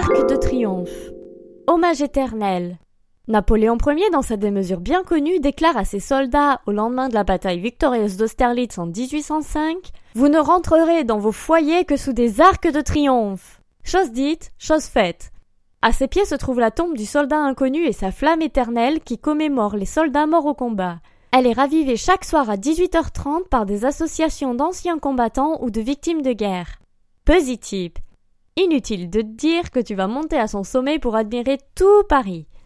Arc de triomphe. Hommage éternel. Napoléon Ier, dans sa démesure bien connue, déclare à ses soldats, au lendemain de la bataille victorieuse d'Austerlitz en 1805, Vous ne rentrerez dans vos foyers que sous des arcs de triomphe. Chose dite, chose faite. À ses pieds se trouve la tombe du soldat inconnu et sa flamme éternelle qui commémore les soldats morts au combat. Elle est ravivée chaque soir à 18h30 par des associations d'anciens combattants ou de victimes de guerre. Positive. Inutile de dire que tu vas monter à son sommet pour admirer tout Paris.